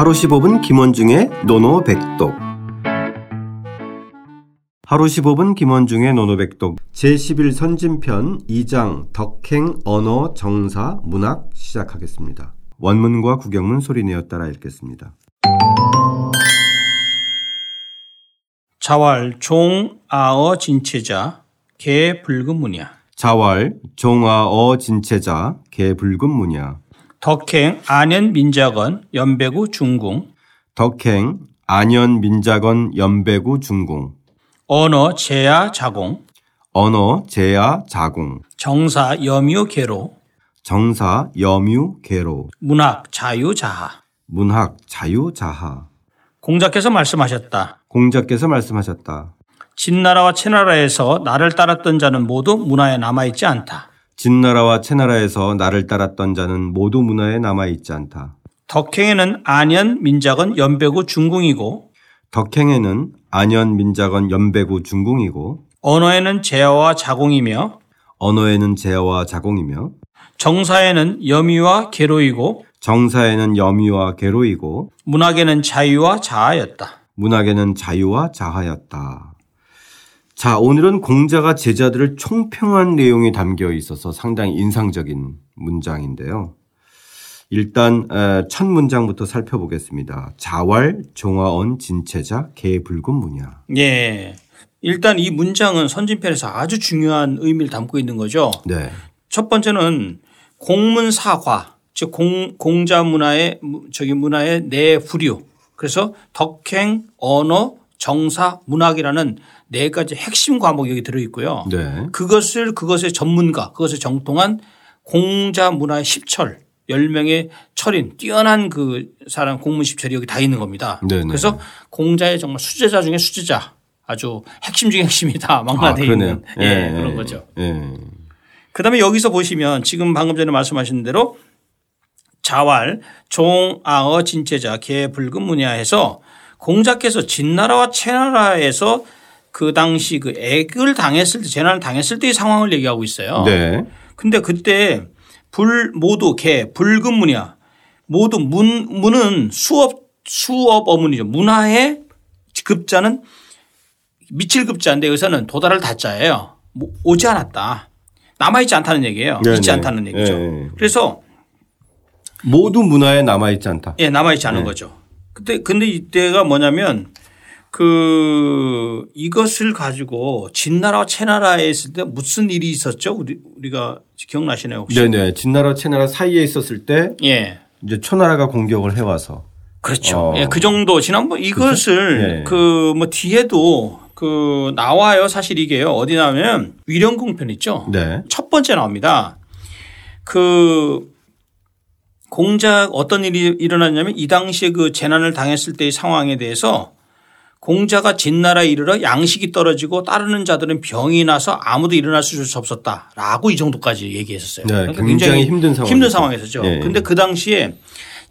하루 15분 김원중의 노노백독 하루 15분 김원중의 노노백독 제11 선진편 2장 덕행 언어 정사 문학 시작하겠습니다. 원문과 구경문 소리내어 따라 읽겠습니다. 자왈 종아어 진체자 개 붉은 무냐 자왈 종아어 진체자 개 붉은 무냐 덕행 안현 민작원 연배구 중궁. 덕행 안현 민작원 연배구 중궁. 언어 제야 자공 언어 제야 자공 정사 염유 계로. 정사 염유 계로. 문학 자유 자하. 문학 자유 자하. 공자께서 말씀하셨다. 공자께서 말씀하셨다. 진나라와 채나라에서 나를 따랐던 자는 모두 문화에 남아있지 않다. 진나라와 채나라에서 나를 따랐던 자는 모두 문화에 남아있지 않다. 덕행에는 안현 민작은 연배구 중궁이고 덕행에는 안현 민작은 연배구 중궁이고 언어에는 제어와 자공이며 언어에는 제어와 자공이며 정사에는 염유와 계로이고 정사에는 염유와 계로이고 문학에는 자유와 자아였다. 문학에는 자유와 자하였다. 자, 오늘은 공자가 제자들을 총평한 내용이 담겨 있어서 상당히 인상적인 문장인데요. 일단 첫 문장부터 살펴보겠습니다. 자왈 종화언 진체자 개붉은 무냐. 예. 일단 이 문장은 선진편에서 아주 중요한 의미를 담고 있는 거죠. 네. 첫 번째는 공문사화 즉 공, 공자 문화의 저기 문화의 내부류 그래서 덕행 언어 정사 문학이라는 네 가지 핵심 과목이 여기 들어 있고요. 네. 그것을 그것의 전문가 그것을 정통한 공자 문화의 십철 10명의 철인 뛰어난 그 사람 공문 십철이 여기 다 있는 겁니다. 네네. 그래서 공자의 정말 수제자 중에 수제자 아주 핵심 중에 핵심이 다 망라되어 아, 있는 예, 예, 그런 거죠. 예. 그다음에 여기서 보시면 지금 방금 전에 말씀하신 대로 자왈 종아어 진체자 개 붉은 문야해서 공자께서 진나라와 채나라에서 그 당시 그 액을 당했을 때 재난을 당했을 때의 상황을 얘기하고 있어요. 네. 근데 그때 불 모두 개 붉은 문야 모두 문 문은 수업 수업 어문이죠. 문화의 급자는 미칠 급자인데 여기서는 도달할 다자예요. 뭐 오지 않았다. 남아있지 않다는 얘기예요. 네, 있지 네. 않다는 얘기죠. 네. 그래서 모두 문화에 남아있지 않다. 예, 남아있지 않은 네. 거죠. 그때 근데 이때가 뭐냐면 그 이것을 가지고 진나라와 채나라에 있을 때 무슨 일이 있었죠? 우리 우리가 기억나시나요 혹시? 네네. 진나라 채나라 사이에 있었을 때 예. 이제 초나라가 공격을 해와서 그렇죠. 어. 예, 그 정도 지난번 이것을 예. 그뭐 뒤에도 그 나와요. 사실 이게요. 어디 나오면 위령궁 편 있죠. 네. 첫 번째 나옵니다. 그 공작 어떤 일이 일어났냐면 이 당시에 그 재난을 당했을 때의 상황에 대해서 공자가 진나라에 이르러 양식이 떨어지고 따르는 자들은 병이 나서 아무도 일어날 수 없었다라고 이 정도까지 얘기했었어요. 네, 그러니까 굉장히 힘든 상황이죠. 힘든 상황이었죠. 네. 그런데 그 당시에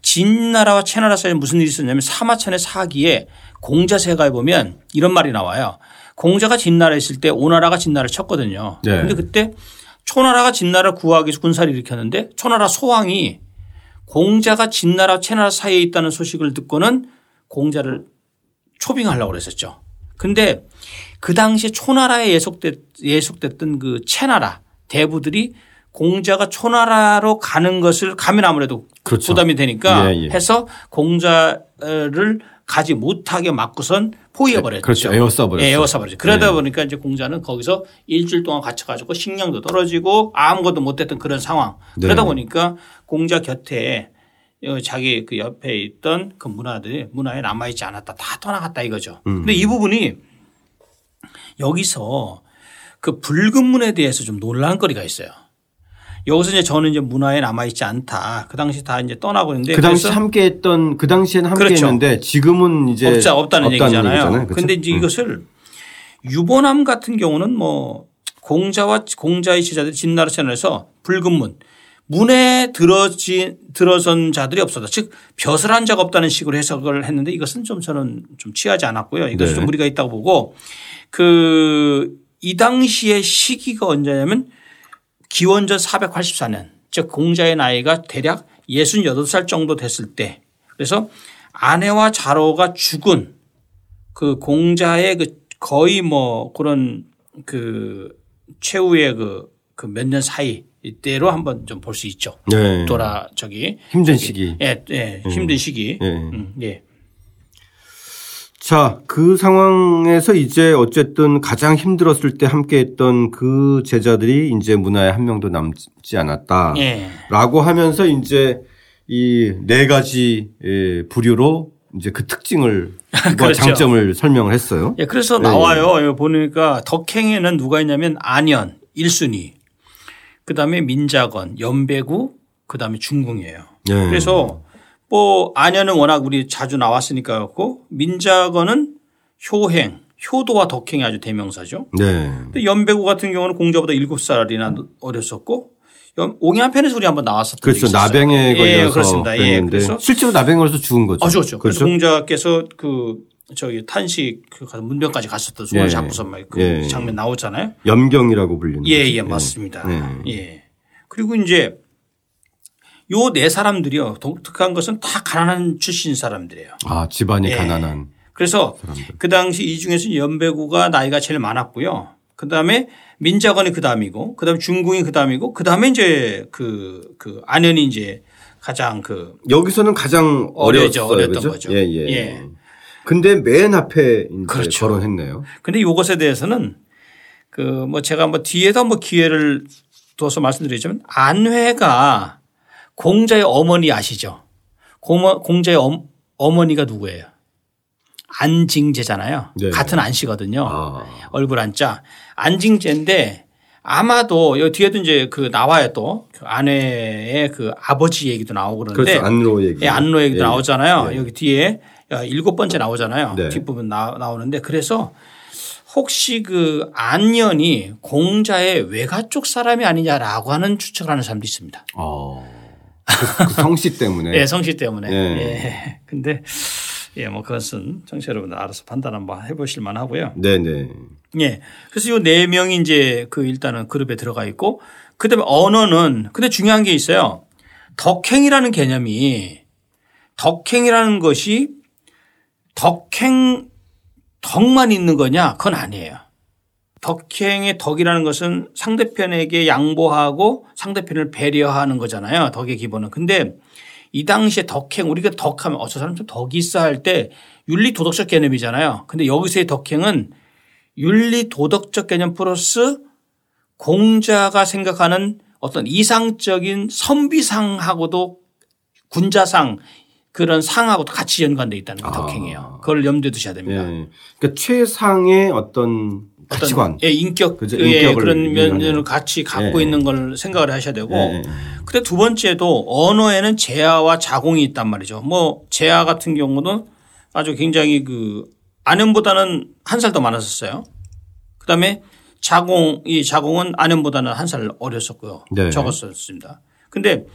진나라와 채나라 사이에 무슨 일이 있었냐면 사마천의 사기에 공자세가에 보면 이런 말이 나와요. 공자가 진나라에 있을 때 오나라가 진나라를 쳤거든요. 네. 그런데 그때 초나라가 진나라를 구하기 위해서 군사를 일으켰는데 초나라 소왕이 공자가 진나라 채나라 사이에 있다는 소식을 듣고는 공자를 초빙하려고 그랬었죠. 근데 그 당시에 초나라에 예속됐, 예속됐던 그 채나라 대부들이 공자가 초나라로 가는 것을 가면 아무래도 그렇죠. 부담이 되니까 예, 예. 해서 공자를 가지 못하게 막고선 포위해버렸죠. 그렇죠. 에워싸버렸어요. 예, 에워싸버렸죠. 그러다 네. 보니까 이제 공자는 거기서 일주일 동안 갇혀가지고 식량도 떨어지고 아무것도 못했던 그런 상황. 그러다 네. 보니까 공자 곁에 자기 그 옆에 있던 그 문화들이 문화에 남아있지 않았다. 다 떠나갔다 이거죠. 음. 근데 이 부분이 여기서 그 붉은 문에 대해서 좀 놀란 거리가 있어요. 여기서 이제 저는 이제 문화에 남아있지 않다. 그 당시 다 이제 떠나고 있는데 그 당시 그래서 함께 했던 그 당시에는 그렇죠. 함께했는데 지금은 이제 없자 없다는, 얘기잖아요. 얘기잖아요. 그렇죠? 그런데 이제 이것을 유보남 같은 경우는 뭐 공자와 공자의 제자들 진나라 채널에서 붉은 문 문에 들어지 들어선 자들이 없었다. 즉 벼슬 한 자가 없다는 식으로 해석을 했는데 이것은 좀 저는 좀 취하지 않았고요. 이것은 네. 좀 무리가 있다고 보고 그 이 당시의 시기가 언제냐면 기원전 484년 즉 공자의 나이가 대략 68살 정도 됐을 때 그래서 아내와 자로가 죽은 그 공자의 그 거의 뭐 그런 그 최후의 그그몇년 사이 이때로 한번 좀 볼 수 있죠. 네. 돌아 저기 힘든 시기. 예, 예, 힘든 시기. 예. 음, 예. 자, 그 상황에서 이제 어쨌든 가장 힘들었을 때 함께 했던 그 제자들이 이제 문화에 한 명도 남지 않았다. 예. 라고 하면서 이제 이 네 가지 예, 부류로 이제 그 특징을 과 그렇죠. 장점을 설명을 했어요. 예, 그래서 나와요. 여기 보니까 덕행에는 누가 있냐면 안현, 일순위, 그 다음에 민자건, 연배구, 그 다음에 중궁이에요. 예. 그래서 뭐 안현은 워낙 우리 자주 나왔으니까 그렇고 민자건은 효행, 효도와 덕행이 아주 대명사죠. 네. 근데 연배구 같은 경우는 공자보다 7살이나 어렸었고 연- 옹양 편에서 우리 한번 나왔었던 그렇죠. 나병에 예, 걸려서 그렇습니다. 예, 그래서 실제로 나병에 걸려서 죽은 거죠. 아, 죽었죠. 그래서 그렇죠. 공자께서 그 저기 탄식 그 가서 문병까지 갔었던 손을 예. 잡고서 막그 예. 장면 나오잖아요. 염경이라고 불리는 예, 거죠. 예, 맞습니다. 네. 예. 그리고 이제 요 네 사람들이요. 독특한 것은 다 가난한 출신 사람들이에요. 아, 집안이 예. 가난한 그래서 사람들. 그 당시 이 중에서 연배구가 나이가 제일 많았고요. 그 다음에 민자건이 그 다음이고 그 다음에 중궁이 그 다음이고 그 다음에 이제 그, 그 안현이 이제 가장 그 여기서는 가장 어려죠. 어렸던 그죠? 거죠. 예, 예. 예. 근데 맨 앞에 이제 그렇죠. 거론했네요. 근데 이것에 대해서는 그 뭐 제가 뭐 뒤에도 뭐 기회를 둬서 말씀드리자면 안회가 공자의 어머니 아시죠? 공자의 엄- 어머니가 누구예요? 안징제잖아요. 네. 같은 안씨거든요. 아. 얼굴 안자 안징제인데 아마도 여기 뒤에도 이제 그 나와요 또그 아내의 그 아버지 얘기도 나오고 그러는데 그렇죠. 안로 얘기. 예, 안로 얘기도 예, 예. 나오잖아요. 예. 여기 뒤에 일곱 번째 나오잖아요. 네. 뒷부분 나, 나오는데 그래서 혹시 그 안년이 공자의 외가 쪽 사람이 아니냐라고 하는 추측을 하는 사람도 있습니다. 어. 그, 그 성씨 때문에. 예, 성씨 때문에. 예. 예. 근데 예, 뭐 그것은 청취자 여러분 알아서 판단 한번 해보실 만 하고요. 네네. 예. 그래서 요 네 명이 이제 그 일단은 그룹에 들어가 있고 그 다음에 언어는 근데 중요한 게 있어요. 덕행이라는 개념이 덕행이라는 것이 덕행 덕만 있는 거냐? 그건 아니에요. 덕행의 덕이라는 것은 상대편에게 양보하고 상대편을 배려하는 거잖아요. 덕의 기본은. 근데 이 당시에 덕행 우리가 덕하면 어저 사람 좀 덕이 있어 할 때 윤리 도덕적 개념이잖아요. 근데 여기서의 덕행은 윤리 도덕적 개념 플러스 공자가 생각하는 어떤 이상적인 선비상하고도 군자상 그런 상하고도 같이 연관돼 있다는 게 아. 덕행이에요. 그걸 염두에 두셔야 됩니다. 예. 그러니까 최상의 어떤 가치관. 예, 인격, 그죠? 예, 그런. 면을 같이 갖고 예, 있는 걸 생각을 하셔야 되고 예, 예. 근데 두 번째도 언어에는 제아와 자공이 있단 말이죠. 뭐 제아 같은 경우는 아주 굉장히 그 안현보다는 한 살 더 많았었어요. 그 다음에 자공 이 자공은 안현보다는 한 살 어렸었고요. 네. 적었었습니다. 근데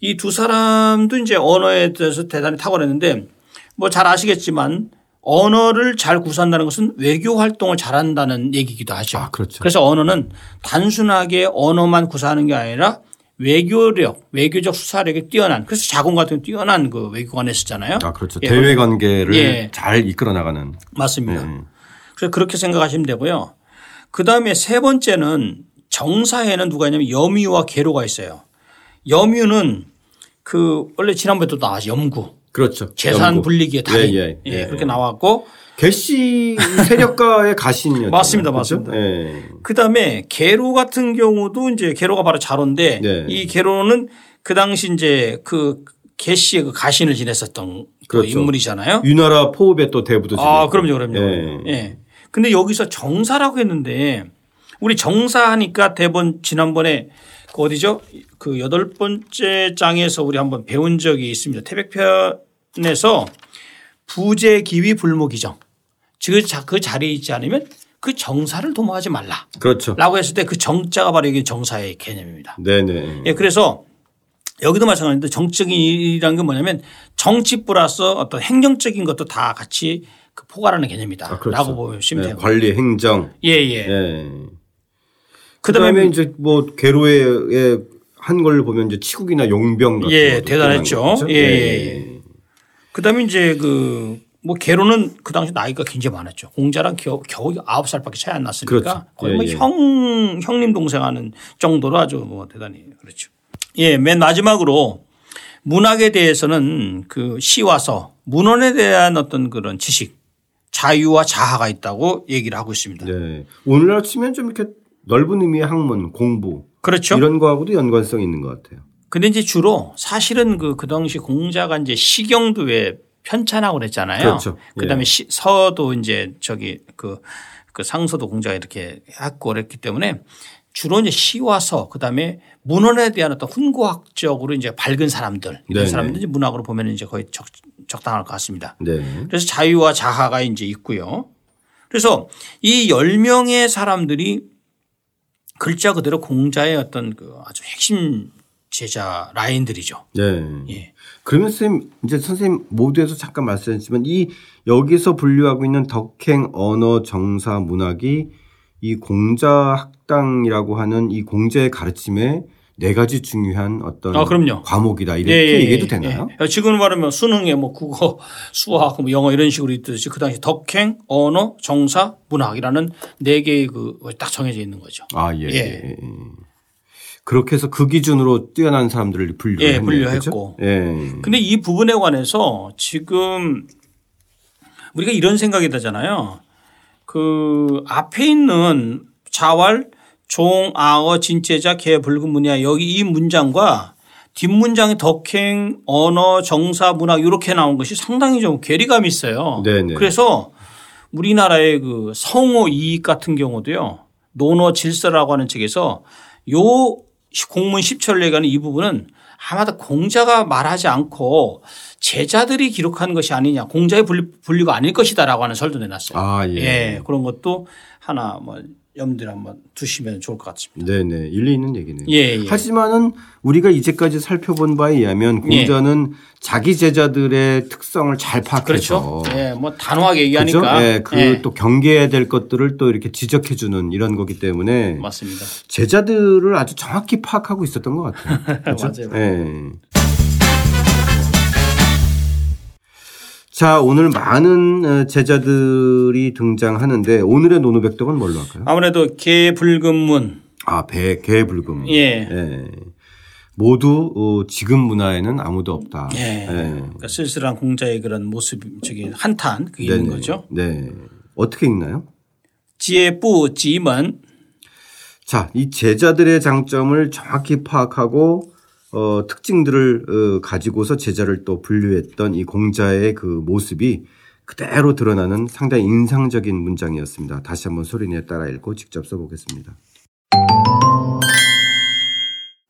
이 두 사람도 이제 언어에 대해서 대단히 탁월했는데 뭐 잘 아시겠지만 언어를 잘 구사한다는 것은 외교 활동을 잘한다는 얘기기도 하죠. 아, 그렇죠. 그래서 언어는 단순하게 언어만 구사하는 게 아니라 외교력, 외교적 수사력이 뛰어난 그래서 자공 같은 뛰어난 그 외교관에 쓰잖아요. 아, 그렇죠. 예, 대외 관계를 예. 잘 이끌어 나가는. 맞습니다. 예. 그래서 그렇게 생각하시면 되고요. 그 다음에 세 번째는 정사에는 누가 있냐면 염유와 계로가 있어요. 염유는 그 원래 지난번에도 나왔죠. 염구. 그렇죠. 재산 연구. 분리기의 달인. 예, 예, 예, 예. 그렇게 나왔고 개씨 세력가의 가신이었죠. 맞습니다. 그렇죠? 맞습니다. 예. 그다음에 계로 같은 경우도 이제 계로가 바로 자로인데 네. 이 계로는 그 당시 이제 그 개씨의 그 가신을 지냈었던 그 그렇죠. 인물이잖아요. 유나라 포읍의 또 대부도 아, 지냈고. 그럼요, 그럼요. 예. 예. 근데 여기서 정사라고 했는데 우리 정사하니까 대본 지난번에 그 어디죠? 그 여덟 번째 장에서 우리 한번 배운 적이 있습니다. 태백편에서 부재 기위 불목이정. 그, 자- 그 자리에 있지 않으면 그 정사를 도모하지 말라. 그렇죠. 라고 했을 때 그 정자가 바로 이게 정사의 개념입니다. 네네. 예, 그래서 여기도 마찬가지인데 정적인 일이라는 게 뭐냐면 정치 플러스 어떤 행정적인 것도 다 같이 그 포괄하는 개념이다. 아, 그렇죠. 라고 보시면 네, 되고. 관리 행정. 예, 예. 예. 그 그다음에 다음에 이제 뭐 계로의 한걸 보면 이제 치국이나 용병 같은 예, 대단했죠. 거죠. 예, 예, 예. 그다음에 이제 그 뭐 개로는 그 당시 나이가 굉장히 많았죠. 공자랑 겨우, 겨우 9살밖에 차이 안 났으니까 그렇죠. 거의 예, 뭐 예. 형, 형님 동생 하는 정도로 아주 뭐 대단히 그렇죠. 예, 맨 마지막으로 문학에 대해서는 그 시와서 문헌에 대한 어떤 그런 지식 자유와 자아가 있다고 얘기를 하고 있습니다. 네. 오늘날 치면 좀 이렇게 넓은 의미의 학문, 공부 그렇죠. 이런 거하고도 연관성이 있는 것 같아요. 근데 이제 주로 사실은 그, 그 당시 공자가 이제 시경도 왜 편찬하고 그랬잖아요. 그렇죠. 그 다음에 예. 시, 서도 이제 저기 그, 그 상서도 공자가 이렇게 했고 그랬기 때문에 주로 이제 시와 서, 그 다음에 문헌에 대한 어떤 훈고학적으로 이제 밝은 사람들 이런 네네. 사람들이 이제 문학으로 보면 이제 거의 적, 적당할 것 같습니다. 네. 그래서 자유와 자아가 이제 있고요. 그래서 이 10명의 사람들이 글자 그대로 공자의 어떤 그 아주 핵심 제자 라인들이죠. 네. 예. 그러면 선생님 이제 선생님 모두에서 잠깐 말씀하셨지만 이 여기서 분류하고 있는 덕행 언어 정사 문학이 이 공자 학당이라고 하는 이 공자의 가르침에 네 가지 중요한 어떤 아, 그럼요. 과목이다 이렇게 얘기해도 되나요? 예. 지금 말하면 수능에 뭐 국어, 수학, 뭐 영어 이런 식으로 있듯이 그 당시 덕행, 언어, 정사, 문학이라는 네 개의 그 딱 정해져 있는 거죠. 아 예. 예. 예. 그렇게 해서 그 기준으로 뛰어난 사람들을 분류했네요. 예, 분류했고. 그렇죠? 예. 근데 이 부분에 관해서 지금 우리가 이런 생각이 들잖아요. 그 앞에 있는 자왈, 종, 아어, 진제자, 개, 붉은 문이야 여기 이 문장과 뒷문장의 덕행, 언어, 정사, 문학 이렇게 나온 것이 상당히 좀 괴리감이 있어요. 네네. 그래서 우리나라의 그 성호 이익 같은 경우도요. 논어 질서라고 하는 책에서 요 공문 10철에 관한 이 부분은 아마도 공자가 말하지 않고 제자들이 기록한 것이 아니냐 공자의 분류, 분류가 아닐 것이다라고 하는 설도 내놨어요. 아 예. 예. 그런 것도 하나 뭐 염두에 한번 두시면 좋을 것 같습니다. 네네 일리 있는 얘기네요. 예, 예. 하지만은 우리가 이제까지 살펴본 바에 의하면 공자는 자기 제자들의 특성을 잘 파악해서 그렇죠. 예. 뭐 단호하게 그렇죠? 얘기하니까. 예, 그또 경계해야 될 것들을 또 이렇게 지적해 주는 이런 거기 때문에 맞습니다. 제자들을 아주 정확히 파악하고 있었던 것 같아요. 그렇죠? 맞아요. 예. 자, 오늘 많은 어, 제자들이 등장하는데 오늘의 노노백덕은 뭘로 할까요? 아무래도 개 붉은 문. 아, 배, 개 불금. 예. 예. 모두 어, 지금 문화에는 아무도 없다. 예. 예. 그러니까 쓸쓸한 공자의 그런 모습, 저기 한탄 그게 있는 네네. 거죠. 네. 어떻게 읽나요? 지혜부 지문 자, 이 제자들의 장점을 정확히 파악하고 어, 특징들을 어, 가지고서 제자를 또 분류했던 이 공자의 그 모습이 그대로 드러나는 상당히 인상적인 문장이었습니다. 다시 한번 소리내어 따라 읽고 직접 써보겠습니다.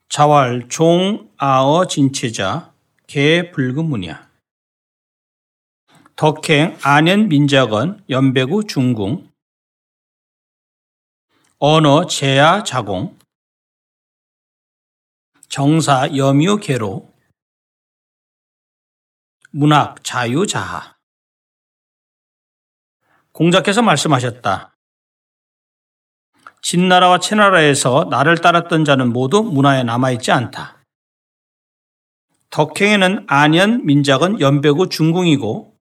자왈 종 아어 진체자 개 붉은 문이야. 덕행 안현 민작원 연배구 중궁 언어 제야 자공 정사 염유 개로 문학 자유 자하 공자께서 말씀하셨다. 진나라와 채나라에서 나를 따랐던 자는 모두 문화에 남아있지 않다. 덕행에는 안현, 민작은 연배구 중궁이고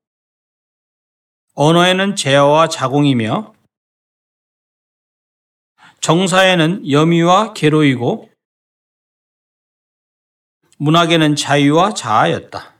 언어에는 제어와 자공이며 정사에는 염유와 계로이고 문학에는 자유와 자아였다.